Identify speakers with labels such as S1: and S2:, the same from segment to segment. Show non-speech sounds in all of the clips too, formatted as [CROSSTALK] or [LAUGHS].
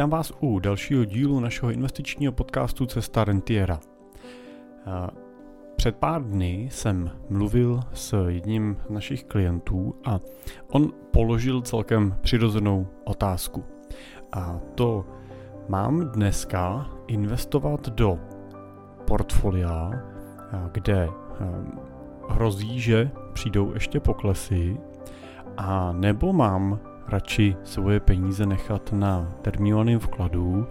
S1: Vítám vás u dalšího dílu našeho investičního podcastu Cesta Rentiera. Před pár dny jsem mluvil s jedním z našich klientů a on položil celkem přirozenou otázku. A to mám dneska investovat do portfolia, kde hrozí, že přijdou ještě poklesy, a nebo mám radši svoje peníze nechat na termínovaném vkladu,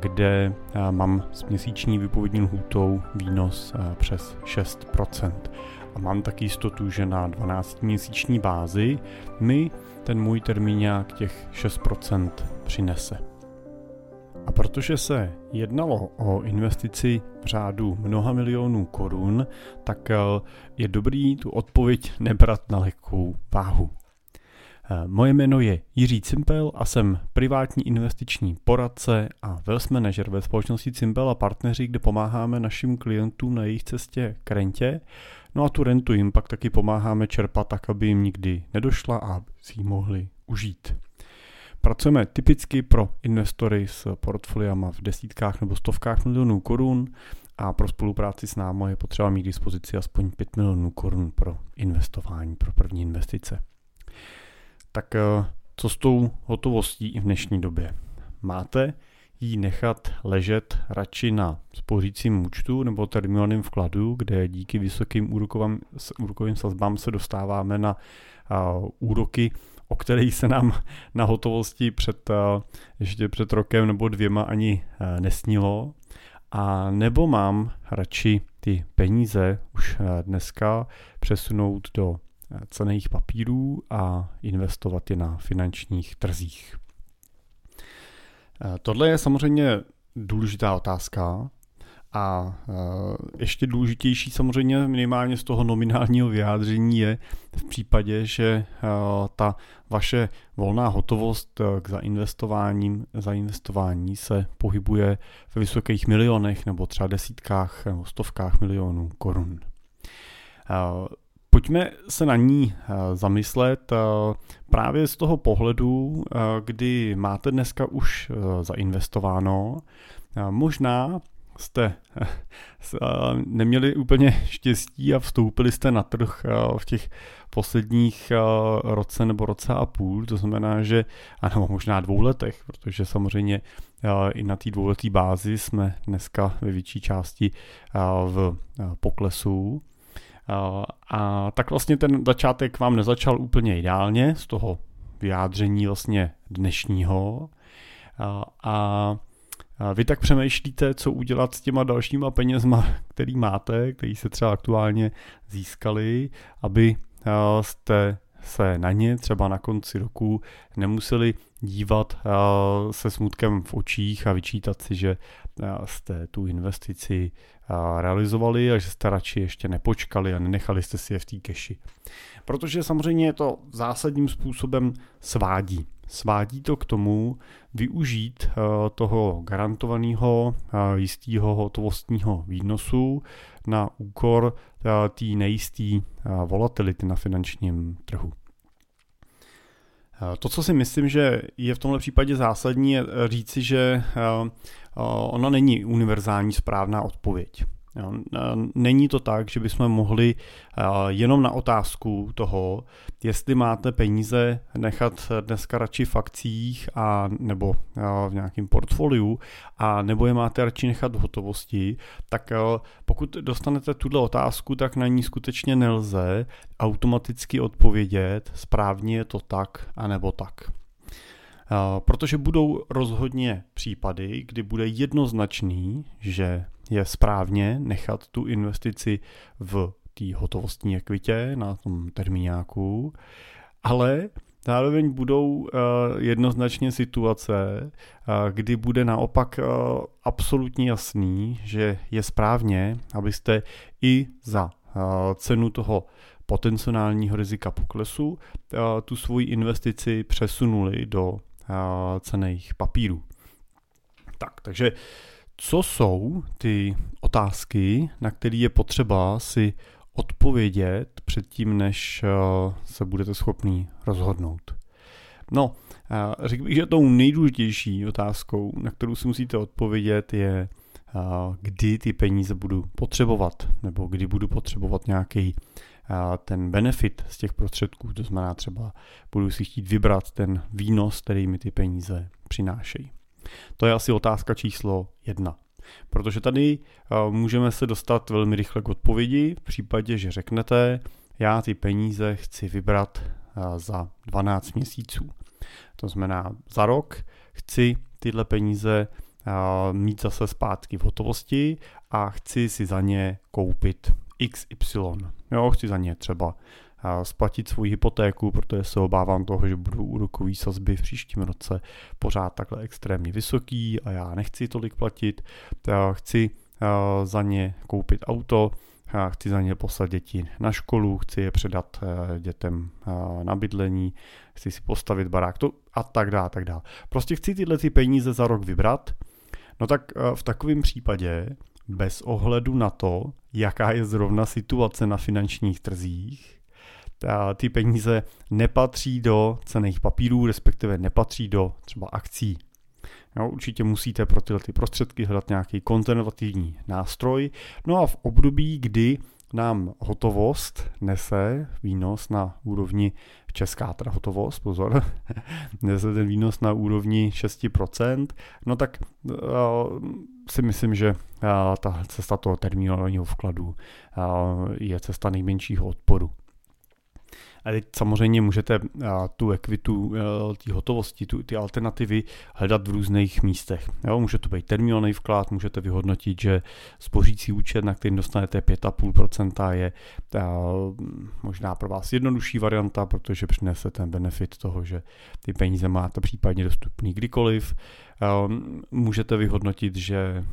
S1: kde mám s měsíční výpovědní lhůtou výnos přes 6%. A mám taky jistotu, že na 12-měsíční bázi mi ten můj termíňák těch 6% přinese. A protože se jednalo o investici v řádu mnoha milionů korun, tak je dobrý tu odpověď nebrat na lehkou váhu. Eh, moje jméno je Jiří Cimpel a jsem privátní investiční poradce a wealth manager ve společnosti Cimpel a partneři, kde pomáháme našim klientům na jejich cestě k rentě. No a tu rentu jim pak taky pomáháme čerpat tak, aby jim nikdy nedošla a si ji mohli užít. Pracujeme typicky pro investory s portfoliama v desítkách nebo stovkách milionů korun a pro spolupráci s námi je potřeba mít k dispozici aspoň 5 milionů korun pro investování, pro první investice. Tak eh, co s tou hotovostí v dnešní době? Máte ji nechat ležet radši na spořícím účtu nebo terminálním vkladu, kde díky vysokým úrokovým, úrokovým sazbám se dostáváme na uh, úroky, o kterých se nám [LAUGHS] na hotovosti před, uh, ještě před rokem nebo dvěma ani uh, nesnilo. A nebo mám radši ty peníze už dneska přesunout do cených papírů a investovat je na finančních trzích. Eh, tohle je samozřejmě důležitá otázka a eh, ještě důležitější samozřejmě minimálně z toho nominálního vyjádření je v případě, že eh, ta vaše volná hotovost k zainvestováním, zainvestování se pohybuje ve vysokých milionech nebo třeba desítkách nebo stovkách milionů korun. Pojďme se na ní eh, zamyslet eh, právě z toho pohledu, eh, kdy máte dneska už zainvestováno. Možná jste neměli úplně štěstí a vstoupili jste na trh v těch posledních roce nebo roce a půl, to znamená, že, ano, možná dvou letech, protože samozřejmě i na té dvouleté bázi jsme dneska ve větší části v poklesu. A tak vlastně ten začátek vám nezačal úplně ideálně z toho vyjádření vlastně dnešního. A vy tak přemýšlíte, co udělat s těma dalšíma penězma, [LAUGHS] který máte, který se třeba aktuálně získali, aby jste se na ně třeba na konci roku nemuseli dívat se smutkem v očích a vyčítat si, že jste tu investici realizovali a že jste radši ještě nepočkali a nenechali jste si je v té keši. Protože samozřejmě je to zásadním způsobem svádí. Svádí to k tomu využít toho garantovaného jistého hotovostního výnosu na úkor té nejisté volatility na finančním trhu. To, co si myslím, že je v tomhle případě zásadní, je říci, že ona není univerzální správná odpověď. Není to tak, že bychom mohli jenom na otázku toho, jestli máte peníze nechat dneska radši v akcích a nebo v nějakém portfoliu a nebo je máte radši nechat v hotovosti, tak pokud dostanete tuhle otázku, tak na ní skutečně nelze automaticky odpovědět, správně je to tak a nebo tak. Protože budou rozhodně případy, kdy bude jednoznačný, že je správně nechat tu investici v té hotovostní ekvitě na tom termíňáku, ale zároveň budou uh, jednoznačně situace, uh, kdy bude naopak uh, absolutně jasný, že je správně, abyste i za cenu toho potenciálního rizika poklesu tu svoji investici přesunuli do cených papírů. Tak, takže co jsou ty otázky, na které je potřeba si odpovědět předtím, než eh, se budete schopný rozhodnout. No, řekl bych, že tou nejdůležitější otázkou, na kterou si musíte odpovědět, je, kdy ty peníze budu potřebovat, nebo kdy budu potřebovat nějaký ten benefit z těch prostředků, to znamená třeba budu si chtít vybrat ten výnos, který mi ty peníze přinášejí. To je asi otázka číslo jedna. Protože tady můžeme se dostat velmi rychle k odpovědi v případě, že řeknete, já ty peníze chci vybrat za 12 měsíců. To znamená, za rok chci tyhle peníze mít zase zpátky v hotovosti a chci si za ně koupit XY. Jo, chci za ně třeba splatit svou hypotéku, protože se obávám toho, že budou úrokový sazby v příštím roce pořád takhle extrémně vysoký a já nechci tolik platit. Chci za ně koupit auto, chci za ně poslat děti na školu, chci je předat dětem na bydlení, chci si postavit barák to a tak dále, tak dále. Prostě chci tyhle ty peníze za rok vybrat, no tak v takovém případě bez ohledu na to, jaká je zrovna situace na finančních trzích, ta, ty peníze nepatří do cených papírů, respektive nepatří do třeba akcí. Jo, určitě musíte pro tyhle ty prostředky hledat nějaký konzervativní nástroj. No a v období, kdy nám hotovost nese výnos na úrovni česká teda hotovost, pozor, [LAUGHS] nese ten výnos na úrovni 6%, no tak uh, si myslím, že uh, ta cesta toho terminálního vkladu uh, je cesta nejmenšího odporu. A teď samozřejmě můžete tu ekvitu, ty hotovosti, tu, ty alternativy hledat v různých místech. Jo, může to být termínovaný vklad, můžete vyhodnotit, že spořící účet, na který dostanete 5,5%, je možná pro vás jednodušší varianta, protože přinese ten benefit toho, že ty peníze máte případně dostupný kdykoliv. Ehm, můžete vyhodnotit, že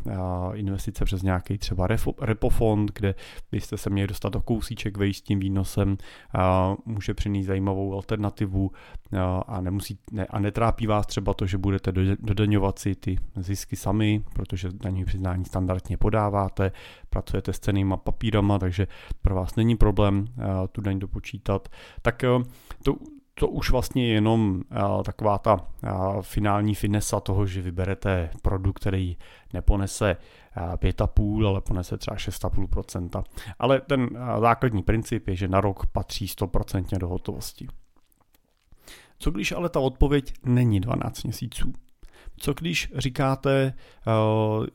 S1: investice přes nějaký třeba repofond, kde byste se měli dostat do kousíček vejít s tím výnosem, může přinést zajímavou alternativu a, nemusí, ne, a netrápí vás třeba to, že budete dodaňovat si ty zisky sami, protože daní přiznání standardně podáváte, pracujete s cenýma papírama, takže pro vás není problém tu daň dopočítat. Tak to, to už vlastně je jenom uh, taková ta uh, finální finesa toho, že vyberete produkt, který neponese uh, 5,5, ale ponese třeba 6,5%. Ale ten základní princip je, že na rok patří 100% do hotovosti. Co když ale ta odpověď není 12 měsíců? Co když říkáte,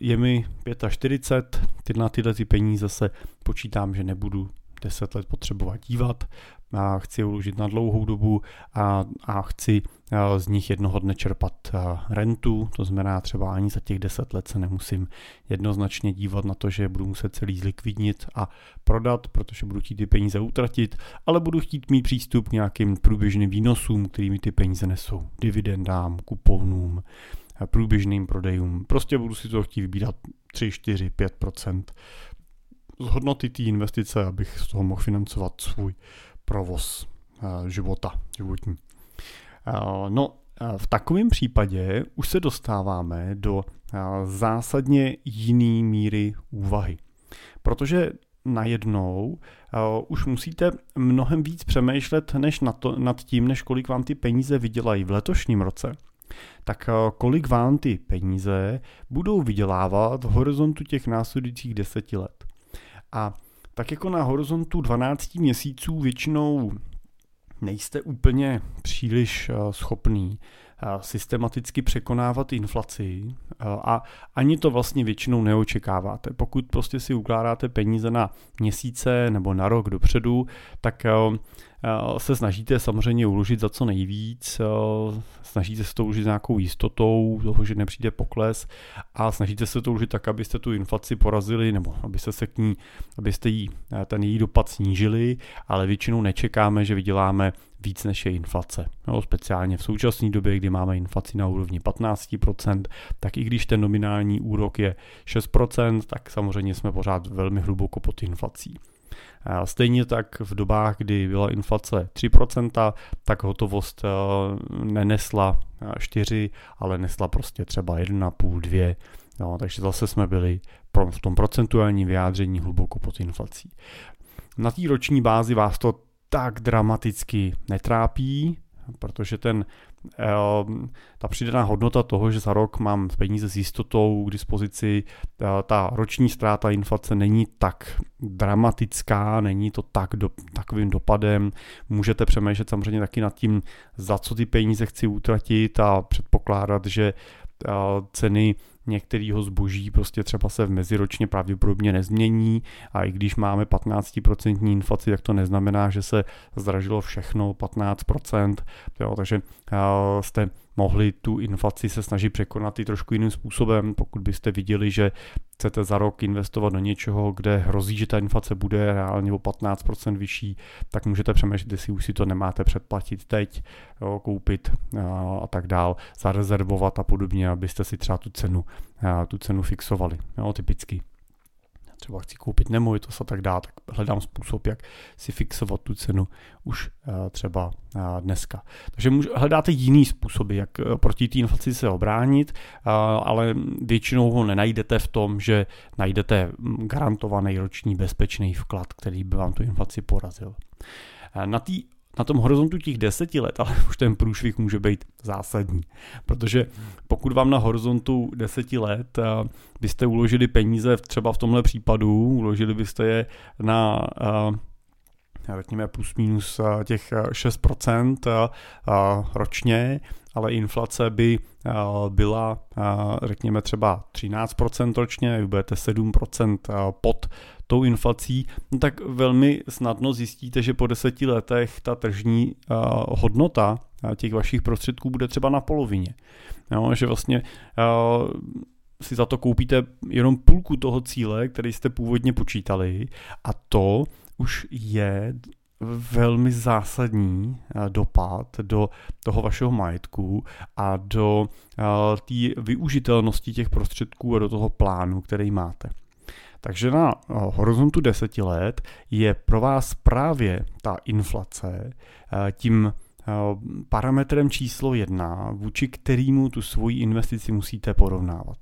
S1: je mi 45, ty na tyhle ty peníze se počítám, že nebudu 10 let potřebovat dívat, a chci uložit na dlouhou dobu a, a chci z nich jednoho dne čerpat rentu, to znamená třeba ani za těch 10 let se nemusím jednoznačně dívat na to, že budu muset celý zlikvidnit a prodat, protože budu chtít ty peníze utratit, ale budu chtít mít přístup k nějakým průběžným výnosům, kterými ty peníze nesou, dividendám, kuponům, průběžným prodejům. Prostě budu si to chtít vybírat 3, 4, 5% z hodnoty té investice, abych z toho mohl financovat svůj provoz eh, života, životní. Eh, no, eh, v takovém případě už se dostáváme do zásadně jiný míry úvahy. Protože najednou už musíte mnohem víc přemýšlet než na to, nad tím, než kolik vám ty peníze vydělají v letošním roce. Tak kolik vám ty peníze budou vydělávat v horizontu těch následujících deseti let. A tak jako na horizontu 12 měsíců většinou nejste úplně příliš eh, schopný eh, systematicky překonávat inflaci eh, a ani to vlastně většinou neočekáváte. Pokud prostě si ukládáte peníze na měsíce nebo na rok dopředu, tak se snažíte samozřejmě uložit za co nejvíc, eh, snažíte se to uložit nějakou jistotou toho, že nepřijde pokles a snažíte se to uložit tak, abyste tu inflaci porazili nebo abyste se k ní, abyste jí, eh, ten její dopad snížili, ale většinou nečekáme, že vyděláme víc než je inflace. No, speciálně v současné době, kdy máme inflaci na úrovni 15%, tak i když ten nominální úrok je 6%, tak samozřejmě jsme pořád velmi hluboko pod inflací. Stejně tak v dobách, kdy byla inflace 3%, tak hotovost eh, nenesla 4, ale nesla prostě třeba 1,5, 2. No, takže zase jsme byli v tom procentuálním vyjádření hluboko pod inflací. Na té roční bázi vás to tak dramaticky netrápí, protože ten ta přidaná hodnota toho, že za rok mám peníze s jistotou k dispozici, ta roční ztráta inflace není tak dramatická, není to tak do, takovým dopadem. Můžete přemýšlet samozřejmě taky nad tím, za co ty peníze chci utratit a předpokládat, že ceny některého zboží prostě třeba se v meziročně pravděpodobně nezmění a i když máme 15% inflaci, tak to neznamená, že se zdražilo všechno 15%, jo, takže jste mohli tu inflaci se snažit překonat i trošku jiným způsobem, pokud byste viděli, že chcete za rok investovat do něčeho, kde hrozí, že ta inflace bude reálně o 15% vyšší, tak můžete přemýšlet, jestli už si to nemáte předplatit teď, jo, koupit a, a tak dál, zarezervovat a podobně, abyste si třeba tu cenu, tu cenu fixovali, jo, typicky třeba chci koupit nemovitost a tak dále, tak hledám způsob, jak si fixovat tu cenu už eh, třeba eh, dneska. Takže hledáte jiný způsoby, jak eh, proti té inflaci se obránit, ale většinou ho nenajdete v tom, že najdete hm, garantovaný roční bezpečný vklad, který by vám tu inflaci porazil. Na té na tom horizontu těch deseti let, ale [LAUGHS] už ten průšvih může být zásadní. Protože pokud vám na horizontu deseti let eh, byste uložili peníze třeba v tomhle případu, uložili byste je na eh, řekněme plus minus eh, těch 6% ročně, ale inflace by byla, řekněme třeba 13% ročně, vy budete 7% pod tou inflací, no tak velmi snadno zjistíte, že po deseti letech ta tržní uh, hodnota těch vašich prostředků bude třeba na polovině. Jo, že vlastně uh, si za to koupíte jenom půlku toho cíle, který jste původně počítali a to už je velmi zásadní dopad do toho vašeho majetku a do té využitelnosti těch prostředků a do toho plánu, který máte. Takže na eh, horizontu deseti let je pro vás právě ta inflace eh, tím eh, parametrem číslo jedna, vůči kterému tu svoji investici musíte porovnávat.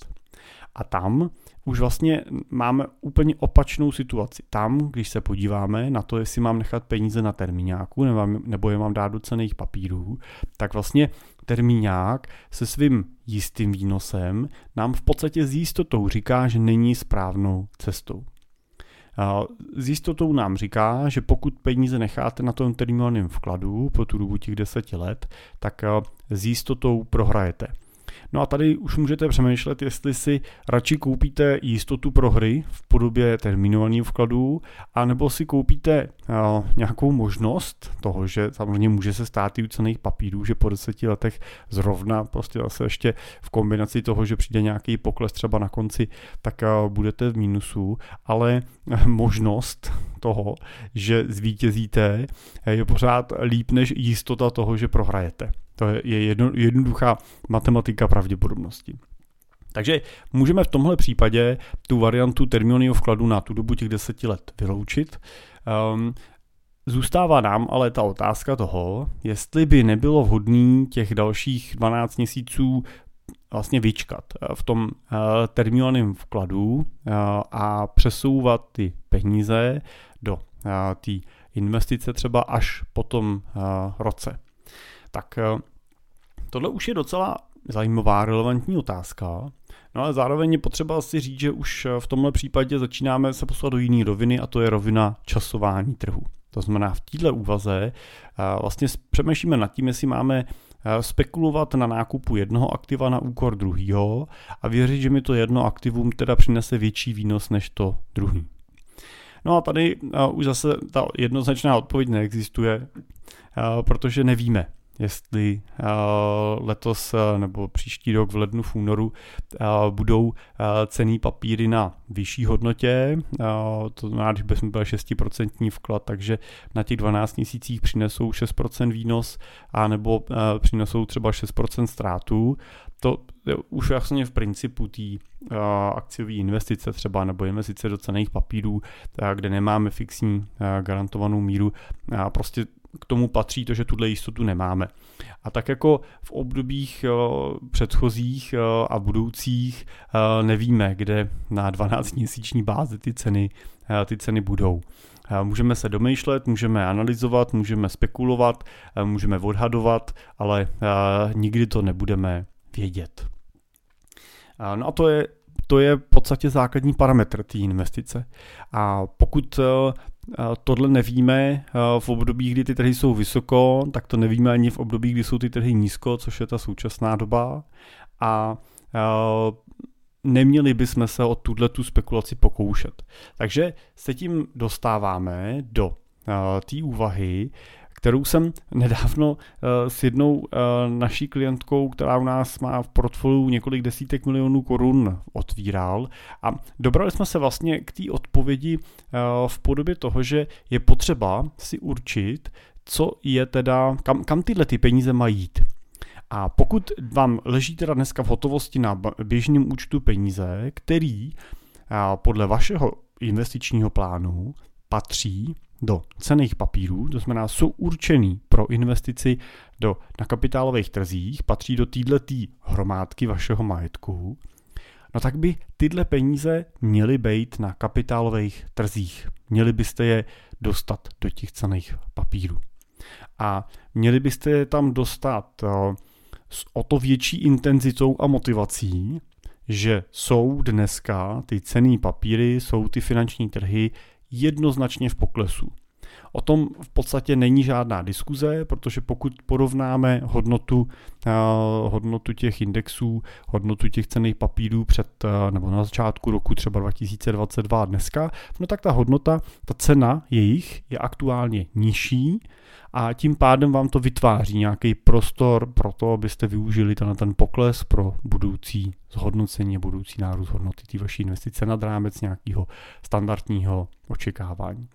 S1: A tam už vlastně máme úplně opačnou situaci. Tam, když se podíváme na to, jestli mám nechat peníze na termíňáku nebo je mám dát do cených papírů, tak vlastně termíňák se svým jistým výnosem nám v podstatě s jistotou říká, že není správnou cestou. S jistotou nám říká, že pokud peníze necháte na tom termínovaném vkladu po tu dobu těch deseti let, tak s jistotou prohrajete. No a tady už můžete přemýšlet, jestli si radši koupíte jistotu pro hry v podobě terminovaných vkladů, anebo si koupíte uh, nějakou možnost toho, že samozřejmě může se stát i u cených papírů, že po deseti letech zrovna prostě zase ještě v kombinaci toho, že přijde nějaký pokles třeba na konci, tak uh, budete v mínusu, ale uh, možnost toho, že zvítězíte, je pořád líp než jistota toho, že prohrajete. To je jedno, jednoduchá matematika pravděpodobnosti. Takže můžeme v tomhle případě tu variantu termínního vkladu na tu dobu těch deseti let vyloučit. Um, Zůstává nám ale ta otázka toho, jestli by nebylo vhodný těch dalších 12 měsíců vlastně vyčkat v tom uh, termínovaném vkladu uh, a přesouvat ty peníze do té investice třeba až po tom roce. Tak eh, tohle už je docela zajímavá, relevantní otázka. No ale zároveň je potřeba si říct, že už eh, v tomhle případě začínáme se poslat do jiné roviny a to je rovina časování trhu. To znamená, v této úvaze eh, vlastně přemýšlíme nad tím, jestli máme spekulovat na nákupu jednoho aktiva na úkor druhého a věřit, že mi to jedno aktivum teda přinese větší výnos než to druhý. No a tady už zase ta jednoznačná odpověď neexistuje, protože nevíme, jestli eh, letos eh, nebo příští rok v lednu, v únoru eh, budou cený papíry na vyšší hodnotě, to znamená, když bychom byli 6% vklad, takže na těch 12 měsících přinesou 6% výnos, a nebo přinesou třeba 6% ztrátu. To už vlastně v principu té akciové investice třeba nebo investice do cených papírů, kde nemáme fixní garantovanou míru, prostě k tomu patří to, že tuhle jistotu nemáme. A tak jako v obdobích eh, předchozích eh, a budoucích eh, nevíme, kde na 12-měsíční bázi ty ceny, ty ceny budou. Můžeme se domýšlet, můžeme analyzovat, můžeme spekulovat, můžeme odhadovat, ale nikdy to nebudeme vědět. No a to je, to je v podstatě základní parametr té investice. A pokud tohle nevíme v období, kdy ty trhy jsou vysoko, tak to nevíme ani v období, kdy jsou ty trhy nízko, což je ta současná doba. A neměli bychom se o tuhle tu spekulaci pokoušet. Takže se tím dostáváme do té úvahy, kterou jsem nedávno uh, s jednou uh, naší klientkou, která u nás má v portfoliu několik desítek milionů korun, otvíral. A dobrali jsme se vlastně k té odpovědi uh, v podobě toho, že je potřeba si určit, co je teda, kam, kam tyhle ty peníze mají jít. A pokud vám leží teda dneska v hotovosti na běžném účtu peníze, který podle vašeho investičního plánu patří do cených papírů, to znamená jsou určený pro investici do, na kapitálových trzích, patří do této hromádky vašeho majetku, no tak by tyhle peníze měly být na kapitálových trzích. Měli byste je dostat do těch cených papírů. A měli byste je tam dostat s o to větší intenzitou a motivací, že jsou dneska ty cený papíry, jsou ty finanční trhy jednoznačně v poklesu. O tom v podstatě není žádná diskuze, protože pokud porovnáme hodnotu, uh, hodnotu těch indexů, hodnotu těch cených papírů před uh, nebo na začátku roku třeba 2022 a dneska, no tak ta hodnota, ta cena jejich je aktuálně nižší a tím pádem vám to vytváří nějaký prostor pro to, abyste využili ten, ten pokles pro budoucí zhodnocení, budoucí nárůst hodnoty té vaší investice nad rámec nějakého standardního očekávání.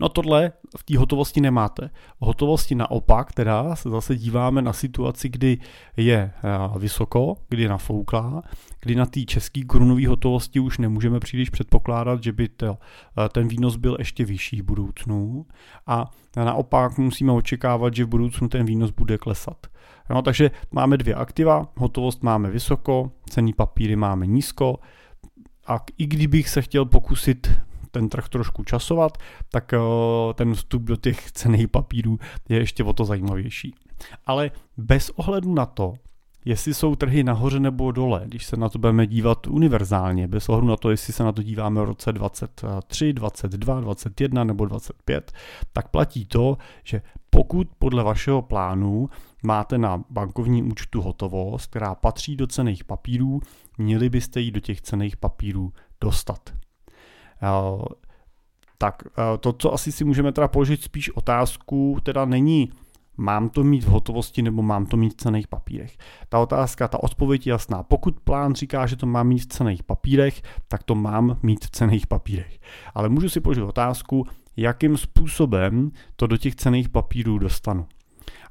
S1: No tohle v té hotovosti nemáte. V hotovosti naopak, teda se zase díváme na situaci, kdy je eh, vysoko, kdy nafouklá, kdy na té české korunové hotovosti už nemůžeme příliš předpokládat, že by to, eh, ten výnos byl ještě vyšší v budoucnu a naopak musíme očekávat, že v budoucnu ten výnos bude klesat. No, takže máme dvě aktiva, hotovost máme vysoko, cený papíry máme nízko, a i kdybych se chtěl pokusit ten trh trošku časovat, tak eh, ten vstup do těch cených papírů je ještě o to zajímavější. Ale bez ohledu na to, jestli jsou trhy nahoře nebo dole, když se na to budeme dívat univerzálně, bez ohledu na to, jestli se na to díváme v roce 23, 22, 21 nebo 25, tak platí to, že pokud podle vašeho plánu máte na bankovním účtu hotovost, která patří do cených papírů, měli byste ji do těch cených papírů dostat. Eh, tak eh, to, co asi si můžeme teda položit spíš otázku, teda není mám to mít v hotovosti nebo mám to mít v cených papírech. Ta otázka, ta odpověď je jasná. Pokud plán říká, že to mám mít v cených papírech, tak to mám mít v cených papírech. Ale můžu si položit otázku, jakým způsobem to do těch cených papírů dostanu.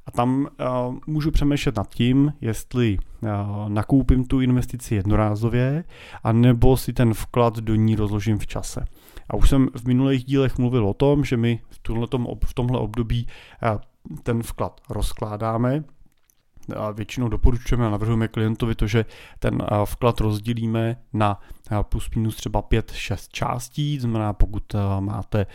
S1: A tam uh, můžu přemýšlet nad tím, jestli uh, nakoupím tu investici jednorázově, anebo si ten vklad do ní rozložím v čase. A už jsem v minulých dílech mluvil o tom, že my v, v tomhle období uh, ten vklad rozkládáme a většinou doporučujeme a navrhujeme klientovi to, že ten vklad rozdělíme na plus minus třeba 5-6 částí, znamená pokud máte,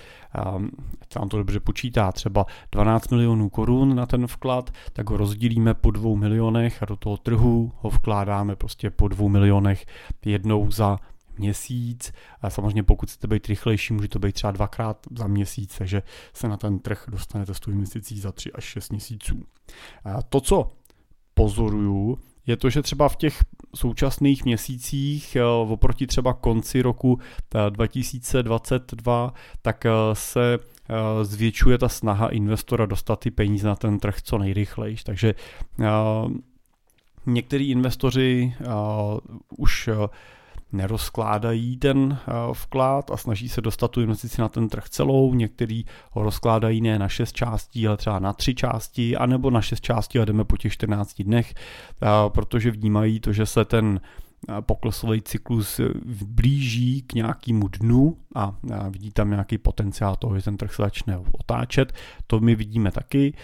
S1: ať vám to dobře počítá, třeba 12 milionů korun na ten vklad, tak ho rozdělíme po dvou milionech a do toho trhu ho vkládáme prostě po dvou milionech jednou za měsíc. A samozřejmě pokud chcete být rychlejší, může to být třeba dvakrát za měsíc, takže se na ten trh dostanete s tou investicí za 3 až 6 měsíců. A to, co pozoruju, je to, že třeba v těch současných měsících eh, oproti třeba konci roku 2022, eh, tak eh, se zvětšuje ta snaha investora dostat ty peníze na ten trh co nejrychleji. Takže někteří investoři už nerozkládají ten eh, vklad a snaží se dostat tu investici na ten trh celou. Některý ho rozkládají ne na 6 částí, ale třeba na 3 části, anebo na 6 částí a jdeme po těch 14 dnech, eh, protože vnímají to, že se ten poklesový cyklus blíží k nějakému dnu a vidí tam nějaký potenciál toho, že ten trh se začne otáčet. To my vidíme taky.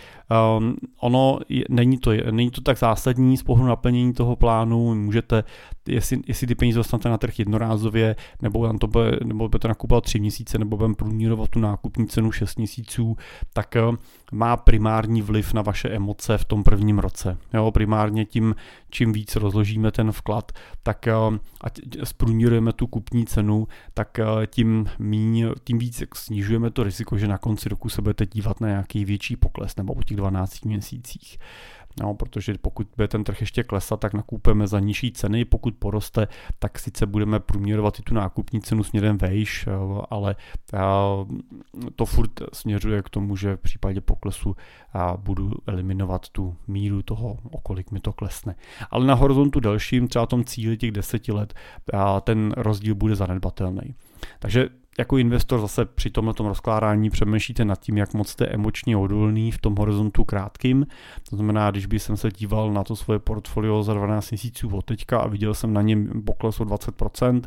S1: Um, ono není, to, není to tak zásadní z pohledu naplnění toho plánu. Můžete jestli, jestli ty peníze dostanete na trh jednorázově, nebo tam to bude, nebo budete nakupovat tři měsíce, nebo budeme průměrovat tu nákupní cenu 6 měsíců, tak má primární vliv na vaše emoce v tom prvním roce. Jo, primárně tím, čím víc rozložíme ten vklad, tak ať zprůměrujeme tu kupní cenu, tak tím, míň, tím víc snižujeme to riziko, že na konci roku se budete dívat na nějaký větší pokles nebo po těch 12 měsících. No, protože pokud bude ten trh ještě klesat, tak nakupujeme za nižší ceny, pokud poroste, tak sice budeme průměrovat i tu nákupní cenu směrem vejš, ale to furt směřuje k tomu, že v případě poklesu budu eliminovat tu míru toho, o kolik mi to klesne. Ale na horizontu delším, třeba tom cíli těch deseti let, ten rozdíl bude zanedbatelný. Takže jako investor zase při tomhle rozkládání přemýšlíte nad tím, jak moc jste emočně odolný v tom horizontu krátkým. To znamená, když bych jsem se díval na to svoje portfolio za 12 měsíců od teďka a viděl jsem na něm pokles o 20%,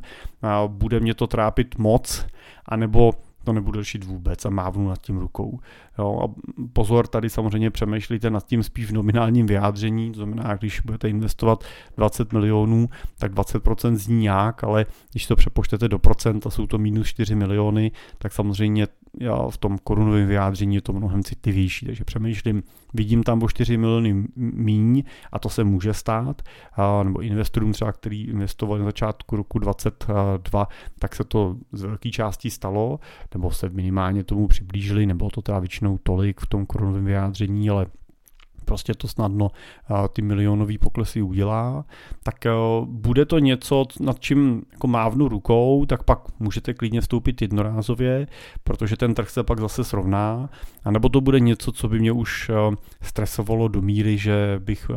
S1: bude mě to trápit moc, anebo to nebudu řešit vůbec a mávnu nad tím rukou. Jo, a pozor, tady samozřejmě přemýšlíte nad tím spíš v nominálním vyjádření, to znamená, když budete investovat 20 milionů, tak 20% zní nějak, ale když to přepočtete do procent a jsou to minus 4 miliony, tak samozřejmě já v tom korunovém vyjádření je to mnohem citlivější, takže přemýšlím, vidím tam o 4 miliony míň a to se může stát, nebo investorům třeba, který investovali na začátku roku 22, tak se to z velké části stalo, nebo se minimálně tomu přiblížili, nebo to teda většinou tolik v tom korunovém vyjádření, ale prostě to snadno ty milionové poklesy udělá, tak e, bude to něco, nad čím jako mávnu rukou, tak pak můžete klidně vstoupit jednorázově, protože ten trh se pak zase srovná, anebo to bude něco, co by mě už e, stresovalo do míry, že bych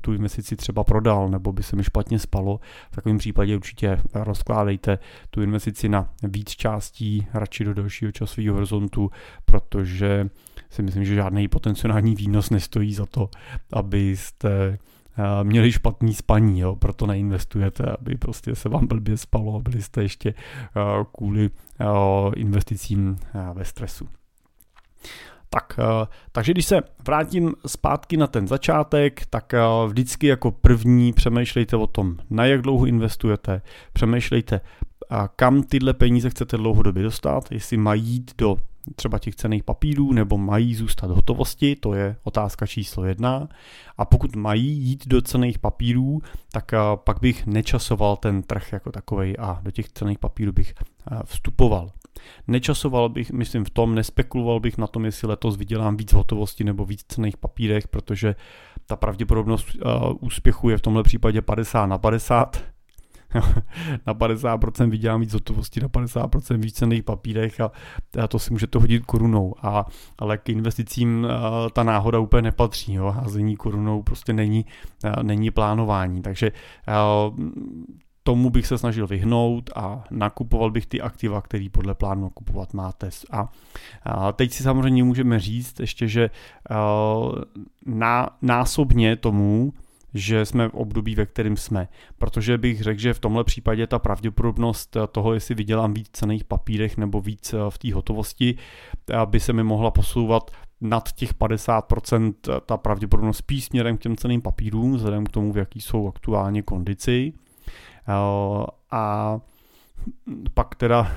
S1: tu investici třeba prodal, nebo by se mi špatně spalo. V takovém případě určitě rozkládejte tu investici na víc částí, radši do dalšího časového horizontu, protože si myslím, že žádný potenciální výnos nestojí za to, abyste eh, měli špatný spaní, jo, proto neinvestujete, aby prostě se vám blbě spalo a byli jste ještě eh, kvůli eh, investicím ve stresu. Tak, takže když se vrátím zpátky na ten začátek, tak vždycky jako první přemýšlejte o tom, na jak dlouho investujete, přemýšlejte, kam tyhle peníze chcete dlouhodobě dostat, jestli mají jít do třeba těch cených papírů nebo mají zůstat hotovosti, to je otázka číslo jedna. A pokud mají jít do cených papírů, tak eh, pak bych nečasoval ten trh jako takový a do těch cených papírů bych eh, vstupoval. Nečasoval bych, myslím v tom, nespekuloval bych na tom, jestli letos vydělám víc hotovosti nebo víc cených papírech, protože ta pravděpodobnost uh, úspěchu je v tomhle případě 50 na 50 [LAUGHS] na 50% vydělám víc hotovosti, na 50% víc cených papírech a, a to si můžete hodit korunou. A, ale k investicím a, ta náhoda úplně nepatří. Jo. Házení korunou prostě není, a, není plánování. Takže a, tomu bych se snažil vyhnout a nakupoval bych ty aktiva, který podle plánu nakupovat máte. A, a teď si samozřejmě můžeme říct ještě, že na, násobně tomu že jsme v období, ve kterém jsme. Protože bych řekl, že v tomhle případě ta pravděpodobnost toho, jestli vydělám víc cených papírech nebo víc eh, v té hotovosti, eh, by se mi mohla posouvat nad těch 50% eh, ta pravděpodobnost spíš směrem k těm ceným papírům, vzhledem k tomu, v jaký jsou aktuálně kondici. A pak teda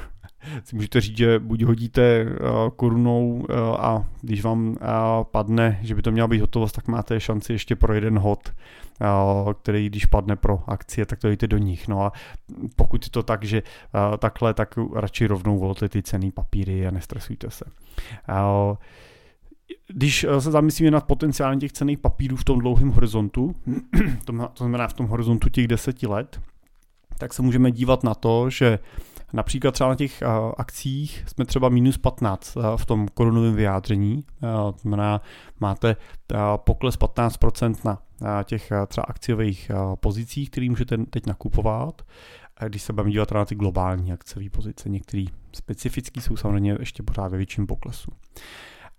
S1: si můžete říct, že buď hodíte korunou a když vám padne, že by to měla být hotovost, tak máte šanci ještě pro jeden hod který když padne pro akcie, tak to jdete do nich. No a pokud je to tak, že takhle, tak radši rovnou volte ty cený papíry a nestresujte se. Když se zamyslíme nad potenciálem těch cených papírů v tom dlouhém horizontu, [CLEARS THROAT] to znamená v tom horizontu těch deseti let, tak se můžeme dívat na to, že Například třeba na těch akcích jsme třeba minus 15 v tom korunovém vyjádření, to znamená, máte pokles 15% na těch třeba akciových pozicích, které můžete teď nakupovat. Když se budeme dívat na ty globální akciové pozice, některé specifické jsou samozřejmě ještě pořád ve větším poklesu.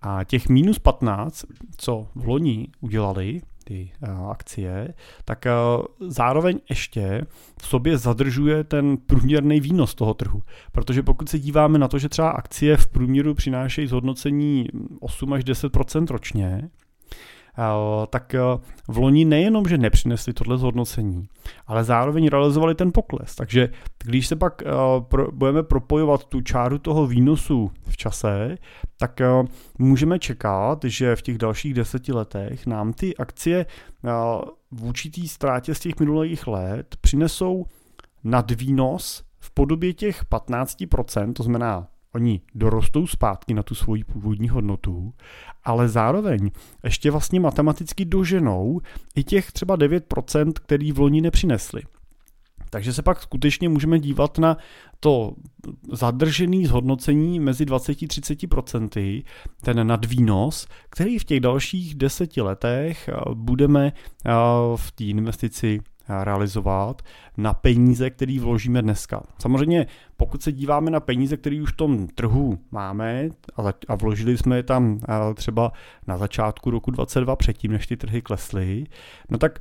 S1: A těch minus 15, co v loni udělali, ty uh, akcie, tak uh, zároveň ještě v sobě zadržuje ten průměrný výnos toho trhu. Protože pokud se díváme na to, že třeba akcie v průměru přinášejí zhodnocení 8 až 10% ročně, tak v loni nejenom, že nepřinesli tohle zhodnocení, ale zároveň realizovali ten pokles. Takže když se pak budeme propojovat tu čáru toho výnosu v čase, tak můžeme čekat, že v těch dalších deseti letech nám ty akcie v určitý ztrátě z těch minulých let přinesou nadvýnos v podobě těch 15%, to znamená, oni dorostou zpátky na tu svoji původní hodnotu, ale zároveň ještě vlastně matematicky doženou i těch třeba 9%, který v loni nepřinesli. Takže se pak skutečně můžeme dívat na to zadržený zhodnocení mezi 20-30%, ten nadvýnos, který v těch dalších deseti letech budeme v té investici realizovat na peníze, které vložíme dneska. Samozřejmě, pokud se díváme na peníze, které už v tom trhu máme a vložili jsme je tam třeba na začátku roku 2022 předtím, než ty trhy klesly, no tak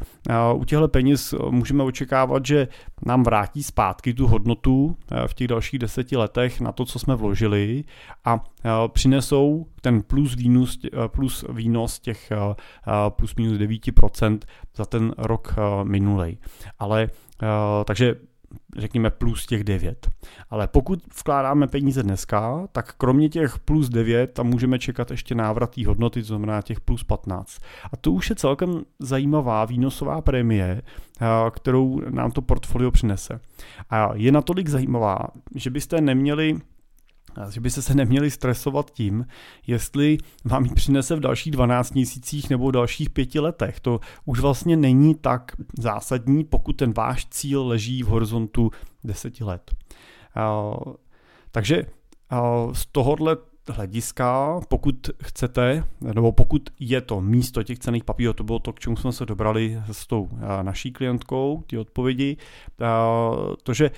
S1: u těchto peněz můžeme očekávat, že nám vrátí zpátky tu hodnotu v těch dalších deseti letech na to, co jsme vložili a přinesou ten plus výnos, plus výnos těch plus minus 9% za ten rok minulej. Ale takže řekněme plus těch 9. Ale pokud vkládáme peníze dneska, tak kromě těch plus 9 tam můžeme čekat ještě návrat té hodnoty, to znamená těch plus 15. A to už je celkem zajímavá výnosová prémie, kterou nám to portfolio přinese. A je natolik zajímavá, že byste neměli že byste se neměli stresovat tím, jestli vám ji přinese v dalších 12 měsících nebo v dalších pěti letech. To už vlastně není tak zásadní, pokud ten váš cíl leží v horizontu 10 let. Takže z tohohle hlediska, pokud chcete, nebo pokud je to místo těch cených papírů, to bylo to, k čemu jsme se dobrali s tou naší klientkou, ty odpovědi, to, že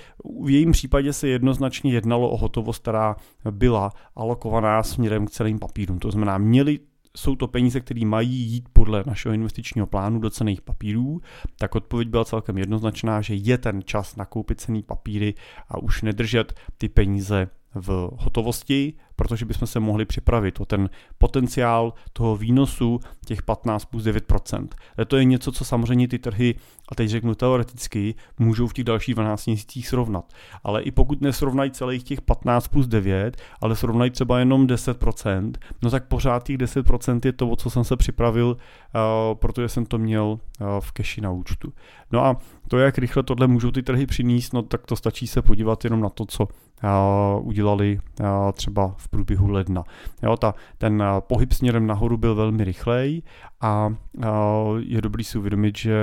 S1: v jejím případě se jednoznačně jednalo o hotovost, která byla alokovaná směrem k ceným papírům. To znamená, měli jsou to peníze, které mají jít podle našeho investičního plánu do cených papírů, tak odpověď byla celkem jednoznačná, že je ten čas nakoupit cený papíry a už nedržet ty peníze v hotovosti, protože bychom se mohli připravit o ten potenciál toho výnosu těch 15 plus 9%. Ale to je něco, co samozřejmě ty trhy, a teď řeknu teoreticky, můžou v těch dalších 12 měsících srovnat. Ale i pokud nesrovnají celých těch 15 plus 9, ale srovnají třeba jenom 10%, no tak pořád těch 10% je to, o co jsem se připravil, uh, protože jsem to měl uh, v keši na účtu. No a to, jak rychle tohle můžou ty trhy přinést, no tak to stačí se podívat jenom na to, co udělali třeba v průběhu ledna. Jo, ta, ten pohyb směrem nahoru byl velmi rychlej a je dobrý si uvědomit, že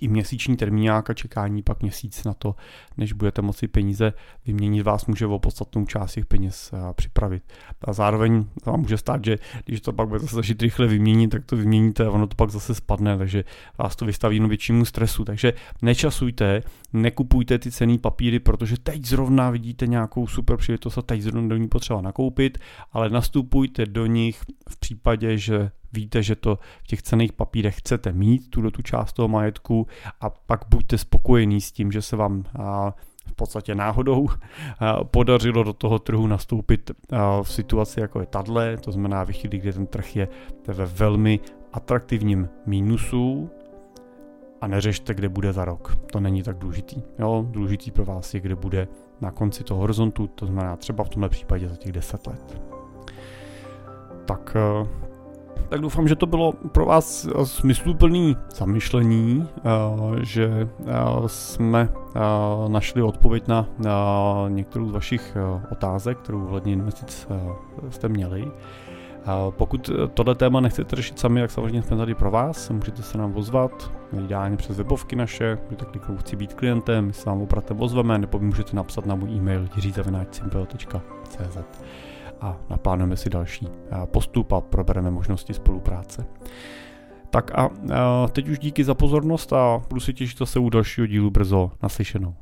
S1: i měsíční termíňák a čekání pak měsíc na to, než budete moci peníze vyměnit, vás může o podstatnou část těch peněz připravit. A zároveň vám může stát, že když to pak budete snažit rychle vyměnit, tak to vyměníte a ono to pak zase spadne, takže vás to vystaví no většímu stresu. Takže nečasujte, nekupujte ty cený papíry, protože teď zrovna vidíte nějakou super příležitost a teď zrovna do ní potřeba nakoupit, ale nastupujte do nich v případě, že víte, že to v těch cených papírech chcete mít, tuto tu část toho majetku a pak buďte spokojení s tím, že se vám v podstatě náhodou podařilo do toho trhu nastoupit v situaci jako je tadle, to znamená v chvíli, kdy ten trh je ve velmi atraktivním mínusu, a neřešte, kde bude za rok. To není tak důležitý. Jo, důležitý pro vás je, kde bude na konci toho horizontu, to znamená třeba v tomhle případě za těch 10 let. Tak tak doufám, že to bylo pro vás smysluplný zamyšlení, eh, že eh, jsme eh, našli odpověď na některou z vašich otázek, kterou ohledně investic jste měli. Pokud tohle téma nechcete řešit sami, tak samozřejmě jsme tady pro vás. Můžete se nám ozvat, ideálně přes webovky naše, můžete kliknout chci být klientem, my se vám opratem ozveme, nebo můžete napsat na můj e-mail jiřizavináčsimple.cz a naplánujeme si další eh, postup a probereme možnosti spolupráce. Tak a eh, teď už díky za pozornost a budu se těšit zase u dalšího dílu brzo naslyšenou.